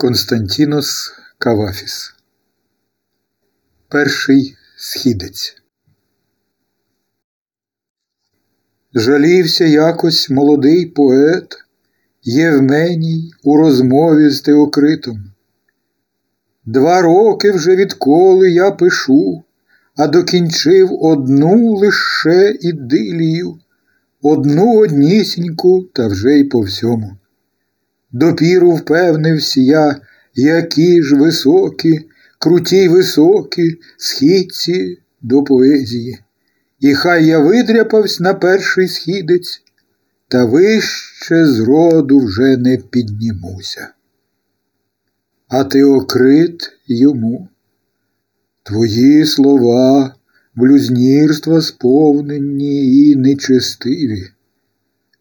Константінос Кавафіс Перший східець. Жалівся якось молодий поет Євменій у розмові з Теокритом. Два роки вже відколи я пишу, а докінчив одну лише ідилію, одну однісіньку та вже й по всьому. Допіру впевнився я, які ж високі, круті й високі східці до поезії. І хай я видряпавсь на перший східець, та вище з роду вже не піднімуся. А Теокрит йому, твої слова, блюзнірства сповнені і нечестиві.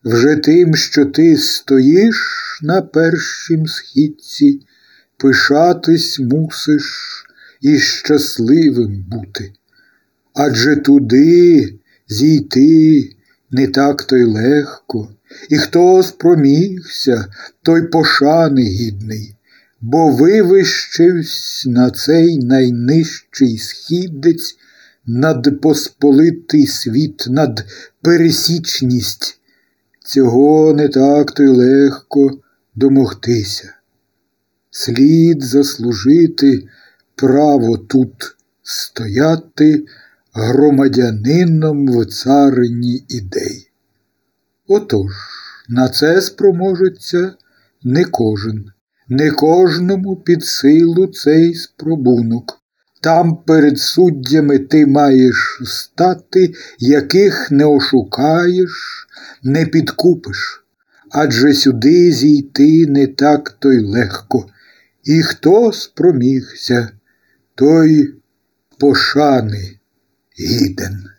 Вже тим, що ти стоїш на першім східці, пишатись мусиш і щасливим бути. Адже туди зійти не так то й легко, і хто спромігся, той пошани гідний, бо вивищився на цей найнижчий східець над посполитий світ, над пересічність. Цього не так то й легко домогтися. Слід заслужити право тут стояти громадянином в царині ідей. Отож, на це спроможеться не кожен, не кожному під силу цей спробунок. Там перед суддями ти маєш стати, яких не ошукаєш не підкупиш, адже сюди зійти не так то й легко, і хто спромігся, той пошани гіден.